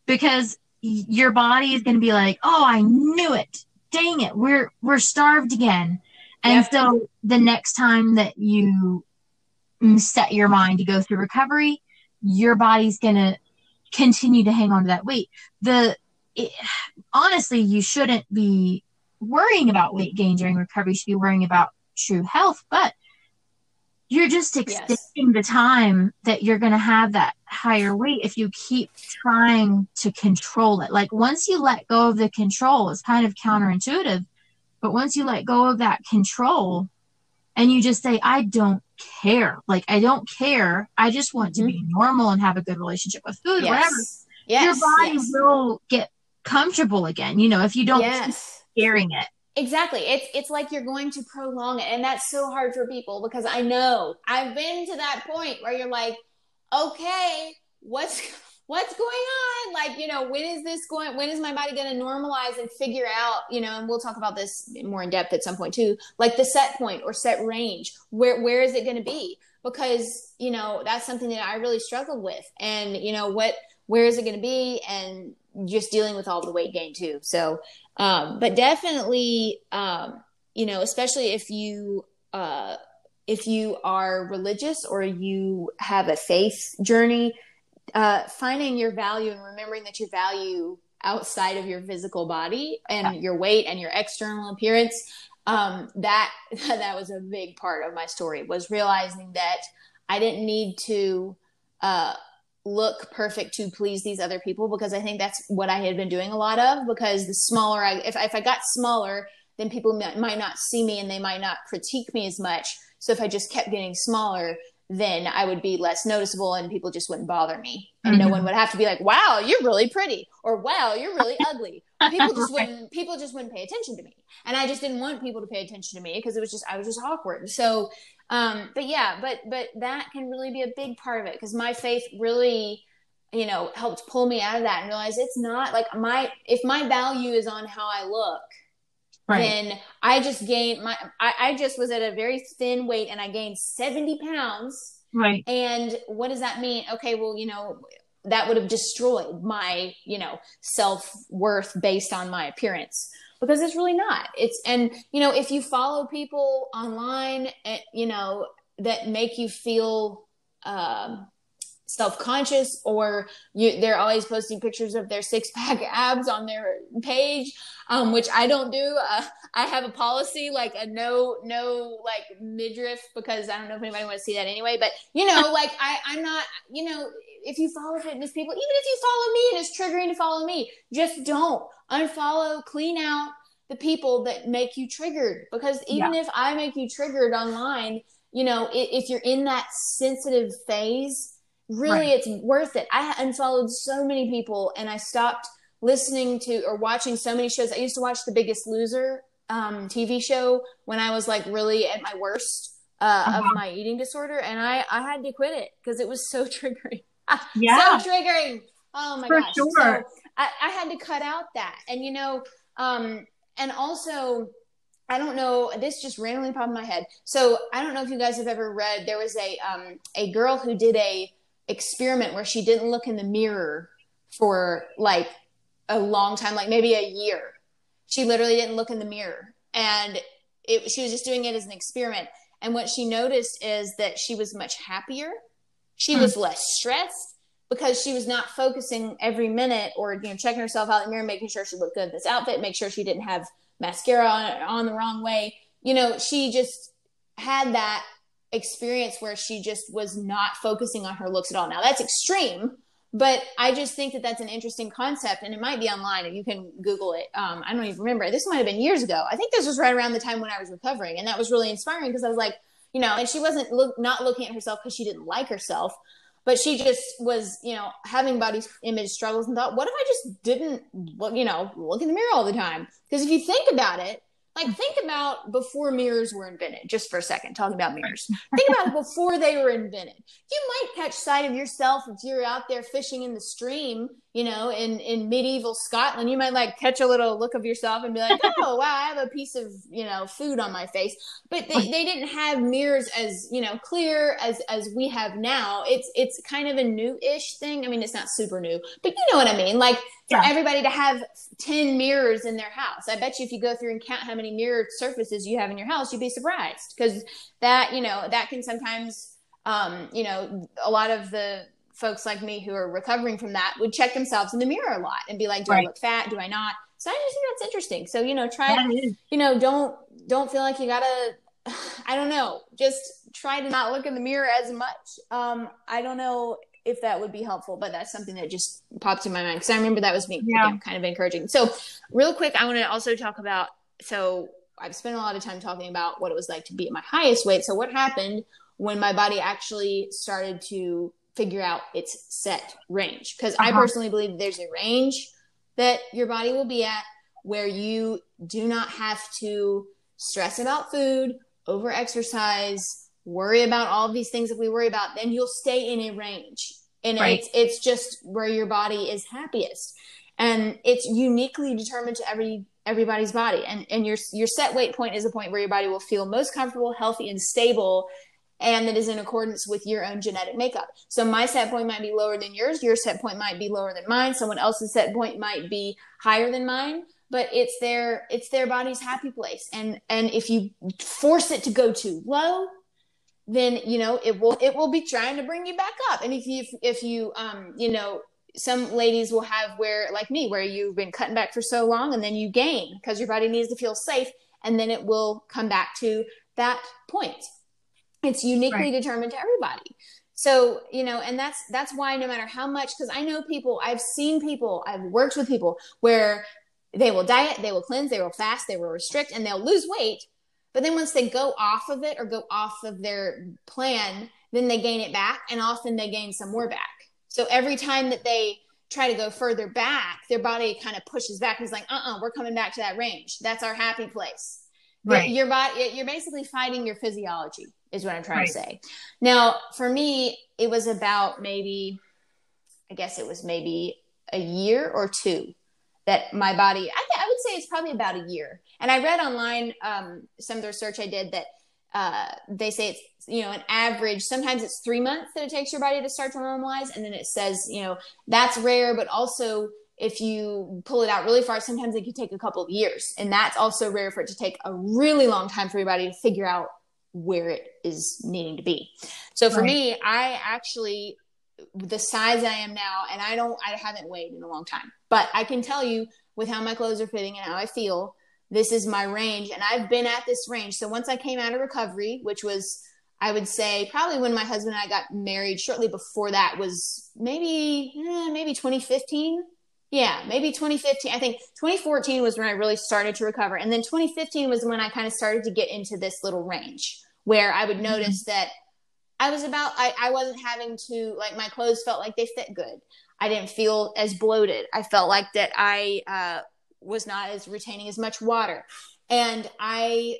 Because your body is going to be like, "Oh, I knew it. Dang it. We're we're starved again." And yep. so the next time that you set your mind to go through recovery, your body's going to continue to hang on to that weight. The it, honestly, you shouldn't be worrying about weight gain during recovery. You should be worrying about true health, but you're just extending yes. the time that you're going to have that higher weight if you keep trying to control it. Like once you let go of the control, it's kind of counterintuitive, but once you let go of that control and you just say, I don't care, like I don't care, I just want to be mm-hmm. normal and have a good relationship with food, yes. whatever. Yes. Your body yes. will get comfortable again. You know, if you don't yes. keep scaring it. Exactly. It's it's like you're going to prolong it. And that's so hard for people because I know I've been to that point where you're like, okay, what's what's going on? Like, you know, when is this going when is my body going to normalize and figure out, you know, and we'll talk about this more in depth at some point too, like the set point or set range. Where where is it going to be? Because, you know, that's something that I really struggled with. And, you know, what where is it going to be and just dealing with all the weight gain too. So, um, but definitely, um, you know, especially if you, uh, if you are religious or you have a faith journey, uh, finding your value and remembering that your value outside of your physical body and your weight and your external appearance um, that that was a big part of my story was realizing that i didn't need to uh, look perfect to please these other people because I think that's what I had been doing a lot of because the smaller I if if I got smaller then people might, might not see me and they might not critique me as much. So if I just kept getting smaller then I would be less noticeable and people just wouldn't bother me. And mm-hmm. no one would have to be like wow you're really pretty or wow you're really ugly. People just wouldn't people just wouldn't pay attention to me. And I just didn't want people to pay attention to me because it was just I was just awkward. So um, but yeah, but but that can really be a big part of it because my faith really, you know, helped pull me out of that and realize it's not like my if my value is on how I look, right. then I just gained my I, I just was at a very thin weight and I gained seventy pounds. Right. And what does that mean? Okay, well, you know, that would have destroyed my, you know, self worth based on my appearance because it's really not. It's and you know if you follow people online, eh, you know that make you feel um, self-conscious or you, they're always posting pictures of their six-pack abs on their page um, which i don't do uh, i have a policy like a no no like midriff because i don't know if anybody wants to see that anyway but you know like i i'm not you know if you follow fitness people even if you follow me and it's triggering to follow me just don't unfollow clean out the people that make you triggered because even yeah. if i make you triggered online you know if, if you're in that sensitive phase really right. it's worth it i unfollowed so many people and i stopped listening to or watching so many shows i used to watch the biggest loser um, tv show when i was like really at my worst uh, uh-huh. of my eating disorder and i i had to quit it because it was so triggering yeah so triggering oh my For gosh sure. so I, I had to cut out that and you know um and also I don't know. This just randomly popped in my head. So I don't know if you guys have ever read. There was a um, a girl who did a experiment where she didn't look in the mirror for like a long time, like maybe a year. She literally didn't look in the mirror, and it, she was just doing it as an experiment. And what she noticed is that she was much happier. She hmm. was less stressed because she was not focusing every minute or you know checking herself out in the mirror, making sure she looked good in this outfit, make sure she didn't have mascara on, on the wrong way. You know, she just had that experience where she just was not focusing on her looks at all. Now that's extreme, but I just think that that's an interesting concept, and it might be online, and you can Google it. Um, I don't even remember. This might have been years ago. I think this was right around the time when I was recovering, and that was really inspiring because I was like, you know, and she wasn't look, not looking at herself because she didn't like herself, but she just was you know having body image struggles and thought what if i just didn't look you know look in the mirror all the time? Because if you think about it like think about before mirrors were invented just for a second talking about mirrors. Think about before they were invented. You might catch sight of yourself if you're out there fishing in the stream you know, in in medieval Scotland, you might like catch a little look of yourself and be like, "Oh, wow, I have a piece of you know food on my face." But they, they didn't have mirrors as you know clear as as we have now. It's it's kind of a new-ish thing. I mean, it's not super new, but you know what I mean. Like for yeah. everybody to have ten mirrors in their house, I bet you if you go through and count how many mirrored surfaces you have in your house, you'd be surprised because that you know that can sometimes um, you know a lot of the folks like me who are recovering from that would check themselves in the mirror a lot and be like, do right. I look fat? Do I not? So I just think that's interesting. So, you know, try, you know, don't, don't feel like you gotta, I don't know, just try to not look in the mirror as much. Um, I don't know if that would be helpful, but that's something that just popped in my mind because I remember that was me yeah. again, kind of encouraging. So, real quick, I want to also talk about. So, I've spent a lot of time talking about what it was like to be at my highest weight. So, what happened when my body actually started to figure out its set range because uh-huh. I personally believe there's a range that your body will be at where you do not have to stress about food, over exercise, worry about all of these things that we worry about, then you'll stay in a range. And right. it's it's just where your body is happiest. And it's uniquely determined to every everybody's body. And and your your set weight point is a point where your body will feel most comfortable, healthy, and stable and that is in accordance with your own genetic makeup. So my set point might be lower than yours, your set point might be lower than mine, someone else's set point might be higher than mine, but it's their it's their body's happy place. And and if you force it to go too low, then you know it will it will be trying to bring you back up. And if you if you um you know some ladies will have where like me where you've been cutting back for so long and then you gain because your body needs to feel safe and then it will come back to that point it's uniquely right. determined to everybody. So you know and that's that's why no matter how much because i know people i've seen people i've worked with people where they will diet they will cleanse they will fast they will restrict and they'll lose weight. But then once they go off of it or go off of their plan then they gain it back and often they gain some more back. So every time that they try to go further back their body kind of pushes back and is like uh-uh we're coming back to that range. That's our happy place. Right. your body you're basically fighting your physiology is what I'm trying right. to say. Now, for me, it was about maybe, I guess it was maybe a year or two that my body, I, I would say it's probably about a year. And I read online um, some of the research I did that uh, they say it's, you know, an average, sometimes it's three months that it takes your body to start to normalize. And then it says, you know, that's rare, but also if you pull it out really far, sometimes it could take a couple of years. And that's also rare for it to take a really long time for your body to figure out where it is needing to be. So for right. me, I actually the size I am now, and I don't, I haven't weighed in a long time, but I can tell you with how my clothes are fitting and how I feel, this is my range, and I've been at this range. So once I came out of recovery, which was, I would say, probably when my husband and I got married. Shortly before that was maybe, eh, maybe 2015. Yeah, maybe 2015. I think 2014 was when I really started to recover, and then 2015 was when I kind of started to get into this little range where I would mm-hmm. notice that I was about, I, I wasn't having to, like, my clothes felt like they fit good. I didn't feel as bloated. I felt like that I uh, was not as retaining as much water. And I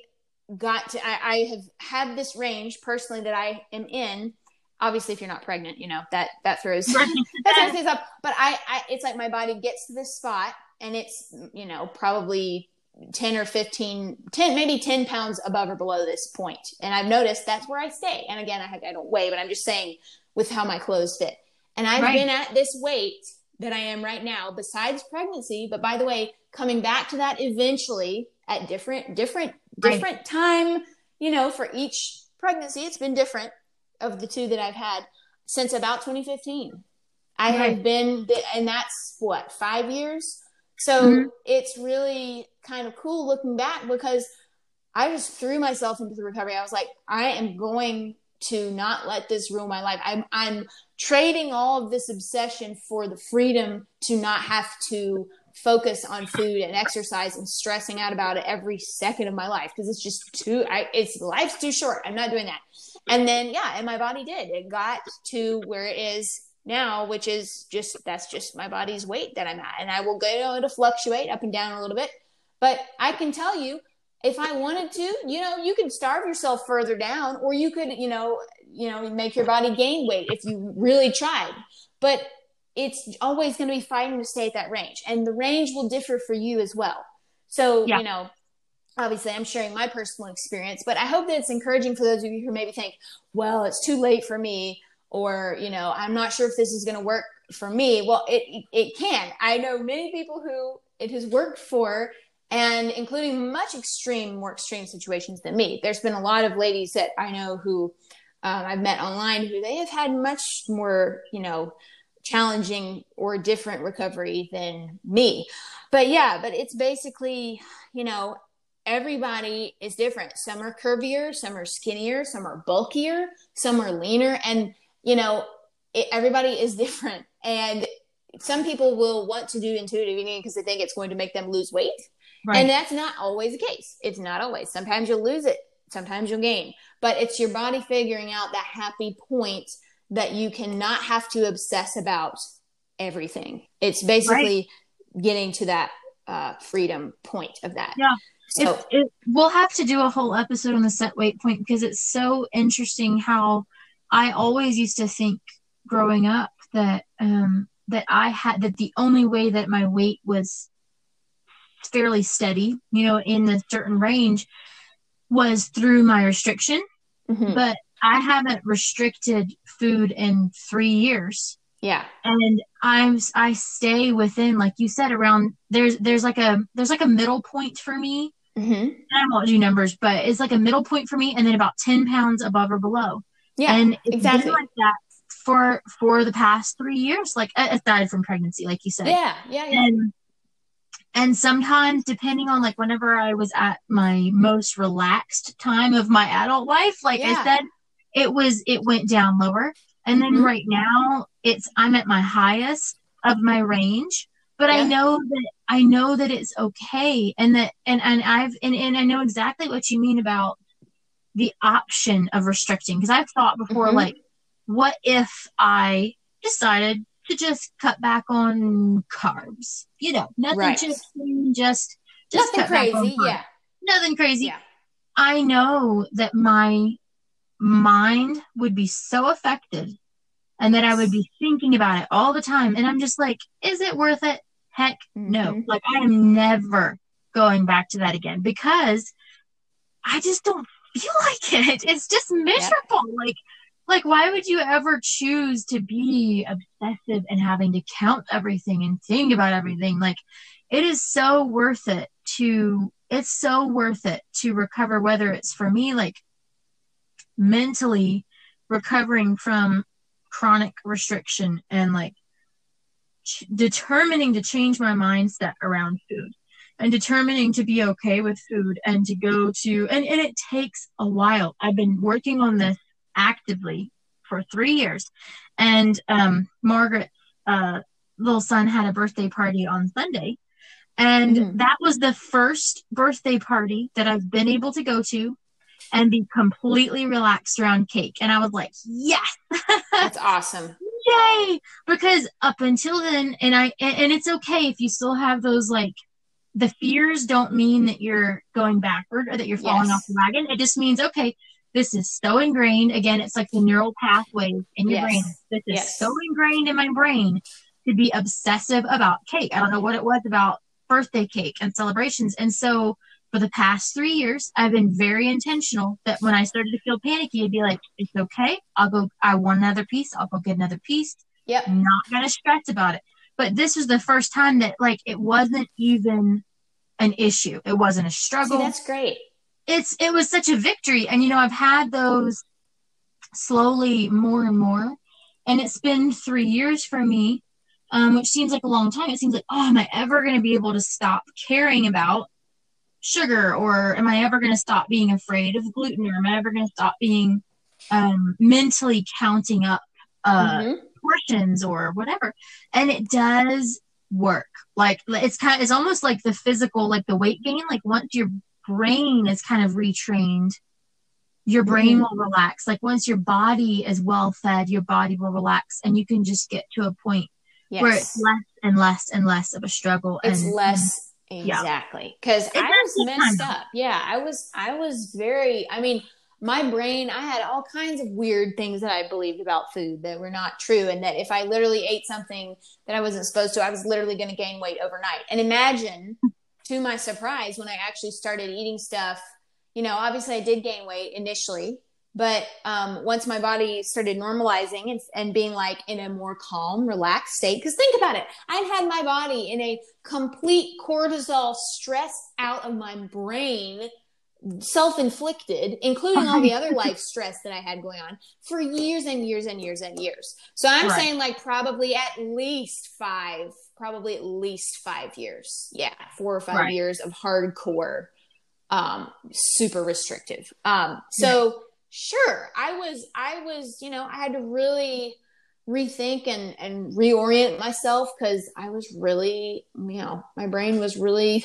got to, I, I have had this range personally that I am in obviously if you're not pregnant you know that that throws that throws things up but I, I it's like my body gets to this spot and it's you know probably 10 or 15 10 maybe 10 pounds above or below this point and i've noticed that's where i stay and again i, I don't weigh but i'm just saying with how my clothes fit and i've right. been at this weight that i am right now besides pregnancy but by the way coming back to that eventually at different different different right. time you know for each pregnancy it's been different of the two that i've had since about 2015 i right. have been and that's what five years so mm-hmm. it's really kind of cool looking back because I just threw myself into the recovery. I was like, I am going to not let this ruin my life. I'm I'm trading all of this obsession for the freedom to not have to focus on food and exercise and stressing out about it every second of my life because it's just too I, it's life's too short. I'm not doing that. And then yeah, and my body did. It got to where it is now, which is just that's just my body's weight that I'm at, and I will go to fluctuate up and down a little bit. But I can tell you, if I wanted to, you know, you could starve yourself further down, or you could, you know, you know, make your body gain weight if you really tried. But it's always going to be fighting to stay at that range. And the range will differ for you as well. So, yeah. you know, obviously I'm sharing my personal experience, but I hope that it's encouraging for those of you who maybe think, well, it's too late for me, or, you know, I'm not sure if this is going to work for me. Well, it, it can. I know many people who it has worked for and including much extreme, more extreme situations than me. There's been a lot of ladies that I know who um, I've met online who they have had much more, you know, challenging or different recovery than me. But yeah, but it's basically, you know, everybody is different. Some are curvier, some are skinnier, some are bulkier, some are leaner. And, you know, it, everybody is different. And some people will want to do intuitive eating because they think it's going to make them lose weight. Right. And that's not always the case. It's not always. Sometimes you'll lose it, sometimes you'll gain. But it's your body figuring out that happy point that you cannot have to obsess about everything. It's basically right. getting to that uh, freedom point of that. Yeah. So it, it, we'll have to do a whole episode on the set weight point because it's so interesting how I always used to think growing up that um, that I had that the only way that my weight was fairly steady, you know, in a certain range was through my restriction. Mm-hmm. But I haven't restricted food in three years. Yeah. And I'm I stay within, like you said, around there's there's like a there's like a middle point for me. Mm-hmm. I won't do numbers, but it's like a middle point for me, and then about ten pounds above or below. Yeah, and it's exactly like that for for the past three years, like aside from pregnancy, like you said. Yeah, yeah, yeah. And and sometimes depending on like whenever I was at my most relaxed time of my adult life, like yeah. I said, it was it went down lower. And then mm-hmm. right now it's I'm at my highest of my range. But yeah. I know that I know that it's okay and that and, and I've and, and I know exactly what you mean about the option of restricting because I've thought before mm-hmm. like what if I decided to just cut back on carbs? You know, nothing right. just just just nothing crazy, yeah. Nothing crazy. Yeah. I know that my mind would be so affected and that I would be thinking about it all the time. And I'm just like, is it worth it? Heck no. Mm-hmm. Like I am never going back to that again because I just don't feel like it. It's just miserable. Yep. Like like why would you ever choose to be obsessive and having to count everything and think about everything like it is so worth it to it's so worth it to recover whether it's for me like mentally recovering from chronic restriction and like ch- determining to change my mindset around food and determining to be okay with food and to go to and, and it takes a while i've been working on this actively for three years. And um, Margaret's uh, little son had a birthday party on Sunday. And mm-hmm. that was the first birthday party that I've been able to go to and be completely relaxed around cake. And I was like, yes. That's awesome. Yay. Because up until then, and I, and it's okay if you still have those like, the fears don't mean that you're going backward or that you're falling yes. off the wagon. It just means, okay, this is so ingrained. Again, it's like the neural pathways in your yes. brain. This is yes. so ingrained in my brain to be obsessive about cake. I don't know what it was about birthday cake and celebrations. And so for the past three years, I've been very intentional that when I started to feel panicky, I'd be like, it's okay. I'll go, I want another piece. I'll go get another piece. Yep. I'm not going to stress about it. But this was the first time that like it wasn't even an issue. It wasn't a struggle. See, that's great it's it was such a victory and you know i've had those slowly more and more and it's been three years for me um, which seems like a long time it seems like oh am i ever going to be able to stop caring about sugar or am i ever going to stop being afraid of gluten or am i ever going to stop being um, mentally counting up uh, mm-hmm. Portions or whatever and it does work like it's kind of it's almost like the physical like the weight gain like once you're brain is kind of retrained, your brain mm-hmm. will relax. Like once your body is well fed, your body will relax and you can just get to a point yes. where it's less and less and less of a struggle. It's and, less exactly. Because I was messed up. Yeah, I was I was very I mean, my brain, I had all kinds of weird things that I believed about food that were not true. And that if I literally ate something that I wasn't supposed to, I was literally going to gain weight overnight. And imagine, to my surprise, when I actually started eating stuff, you know, obviously I did gain weight initially. But um, once my body started normalizing and, and being like in a more calm, relaxed state, because think about it, I'd had my body in a complete cortisol stress out of my brain self-inflicted including all the other life stress that i had going on for years and years and years and years so i'm right. saying like probably at least five probably at least five years yeah four or five right. years of hardcore um super restrictive um so sure i was i was you know i had to really rethink and and reorient myself because i was really you know my brain was really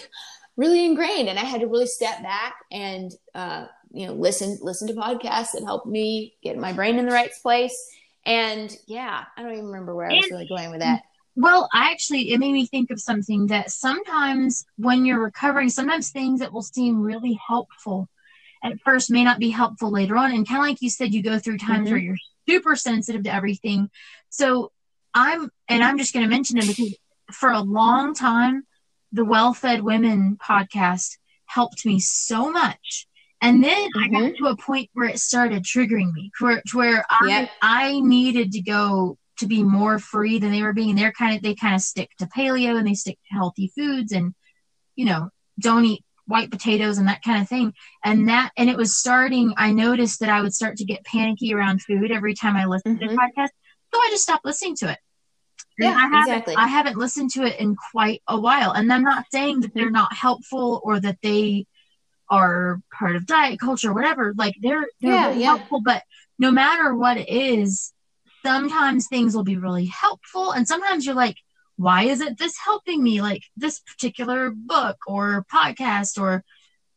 really ingrained and i had to really step back and uh, you know listen listen to podcasts that helped me get my brain in the right place. And yeah i don't even remember where i was really going with that. Well I actually it made me think of something that sometimes when you're recovering sometimes things that will seem really helpful at first may not be helpful later on. And kind of like you said you go through times mm-hmm. where you're super sensitive to everything. So i'm and i'm just going to mention it because for a long time the Well Fed Women podcast helped me so much. And then mm-hmm. I got mm-hmm. to a point where it started triggering me, where, where I, yep. I needed to go to be more free than they were being. They're kind of, they kind of stick to paleo and they stick to healthy foods and, you know, don't eat white potatoes and that kind of thing. And that, and it was starting, I noticed that I would start to get panicky around food every time I listened mm-hmm. to the mm-hmm. podcast. So I just stopped listening to it. Yeah, I haven't, exactly. I haven't listened to it in quite a while. And I'm not saying that they're mm-hmm. not helpful or that they are part of diet culture or whatever. Like they're they're yeah, really yeah. helpful, but no matter what it is, sometimes things will be really helpful and sometimes you're like, why isn't this helping me? Like this particular book or podcast or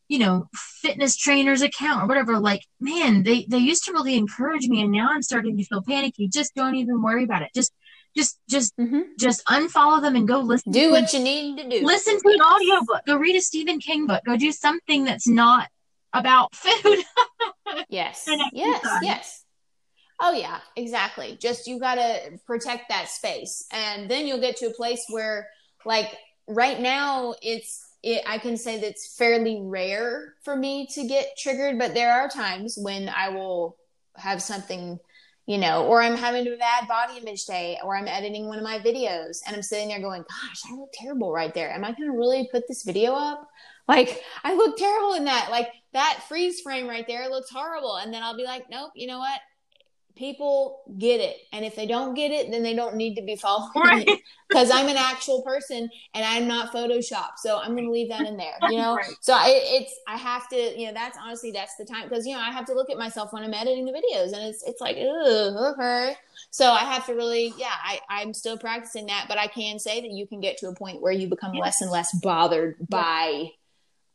you know, fitness trainer's account or whatever. Like, man, they they used to really encourage me and now I'm starting to feel panicky. Just don't even worry about it. Just just just mm-hmm. just unfollow them and go listen do what you need to do. Listen to an audio book go read a stephen king book. Go do something that's not about food. Yes. Yes yes. Oh yeah exactly. Just you got to protect that space. And then you'll get to a place where like right now it's it, I can say that's fairly rare for me to get triggered, but there are times when I will have something you know, or I'm having a bad body image day, or I'm editing one of my videos and I'm sitting there going, gosh, I look terrible right there. Am I going to really put this video up? Like, I look terrible in that. Like, that freeze frame right there looks horrible. And then I'll be like, nope, you know what? People get it. And if they don't get it then they don't need to be following right. because i'm an actual person and i'm not photoshop. So i'm going to leave that in there you know? Right. so I, it's i have to you know that's honestly that's the time because you know i have to look at myself when i'm editing the videos and it's it's like okay. So i have to really yeah i i'm still practicing that but i can say that you can get to a point where you become less and less bothered by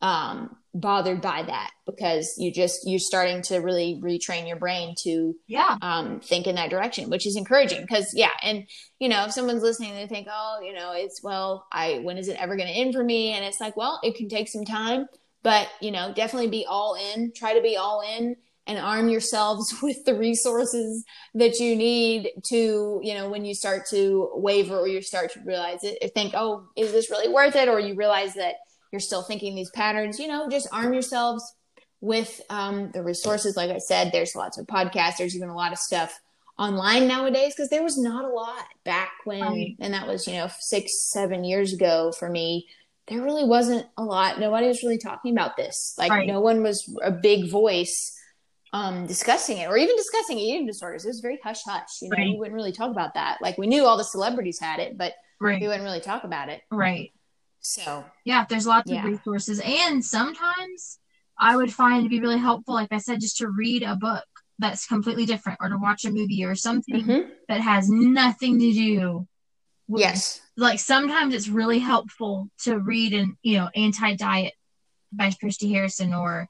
um bothered by that because you just you're starting to really retrain your brain to yeah. um think in that direction which is encouraging because yeah and you know if someone's listening they think oh you know it's well i when is it ever going to end for me? And it's like well it can take some time but you know definitely be all in try to be all in and arm yourselves with the resources that you need to you know when you start to waver or you start to realize it think oh is this really worth it? Or you realize that you're still thinking these patterns, you know, just arm yourselves with um, the resources. Like I said, there's lots of podcasts, there's even a lot of stuff online nowadays because there was not a lot back when, right. and that was, you know, six, seven years ago for me. There really wasn't a lot. Nobody was really talking about this. Like, right. no one was a big voice um, discussing it or even discussing eating disorders. It was very hush hush. You know, right. we wouldn't really talk about that. Like, we knew all the celebrities had it, but right. we wouldn't really talk about it. Right. So yeah, there's lots yeah. of resources, and sometimes I would find to be really helpful, like I said, just to read a book that's completely different, or to watch a movie or something mm-hmm. that has nothing to do. With, yes, like sometimes it's really helpful to read an you know anti diet by Christy Harrison or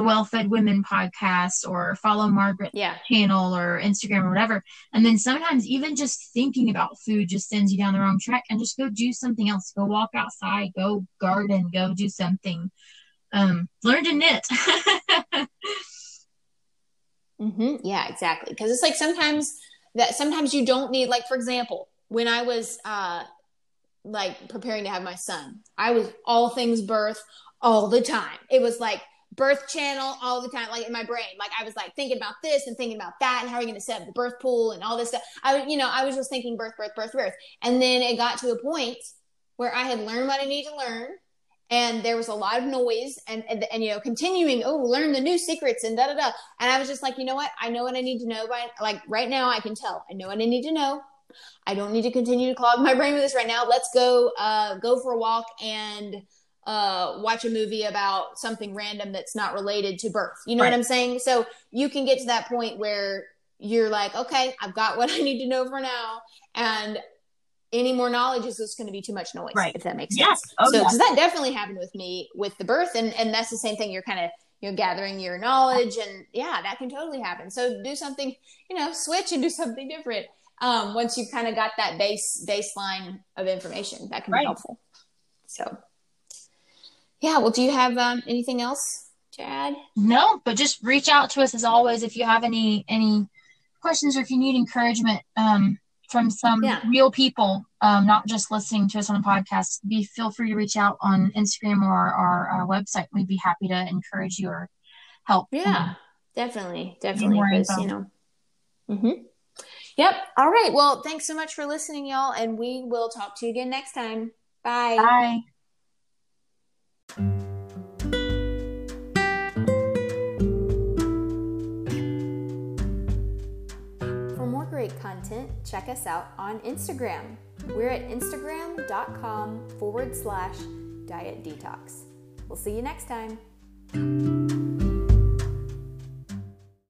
the Well Fed Women podcast or follow Margaret yeah. channel or Instagram or whatever. And then sometimes even just thinking about food just sends you down the wrong track and just go do something else. Go walk outside, go garden, go do something. Um, learn to knit. Mm-hmm. Yeah, exactly. Because it's like sometimes that sometimes you don't need like for example, when I was uh like preparing to have my son, I was all things birth all the time. It was like birth channel all the time, like in my brain. Like I was like thinking about this and thinking about that and how are you going to set up the birth pool and all this stuff. I you know, I was just thinking birth, birth, birth, birth. And then it got to a point where I had learned what I need to learn. And there was a lot of noise and, and, and, you know, continuing, oh, learn the new secrets and da da da. And I was just like, you know what? I know what I need to know by like right now I can tell. I know what I need to know. I don't need to continue to clog my brain with this right now. Let's go uh go for a walk and uh, watch a movie about something random that's not related to birth. You know right. what I'm saying? So you can get to that point where you're like, okay, I've got what I need to know for now. And any more knowledge is just going to be too much noise, right. if that makes sense. Oh, so, yeah. so that definitely happened with me with the birth. And, and that's the same thing. You're kind of, you know, gathering your knowledge and yeah, that can totally happen. So do something, you know, switch and do something different. Um, once you've kind of got that base baseline of information, that can right. be helpful. So yeah. Well, do you have um, anything else to add? No, but just reach out to us as always if you have any any questions or if you need encouragement um, from some yeah. real people, um, not just listening to us on a podcast. Be feel free to reach out on Instagram or our, our website. We'd be happy to encourage you or help. Yeah, definitely, definitely. Because you know. Mm-hmm. Yep. All right. Well, thanks so much for listening, y'all, and we will talk to you again next time. Bye. Bye. For more great content, check us out on Instagram. We're at instagram.com forward slash diet detox. We'll see you next time.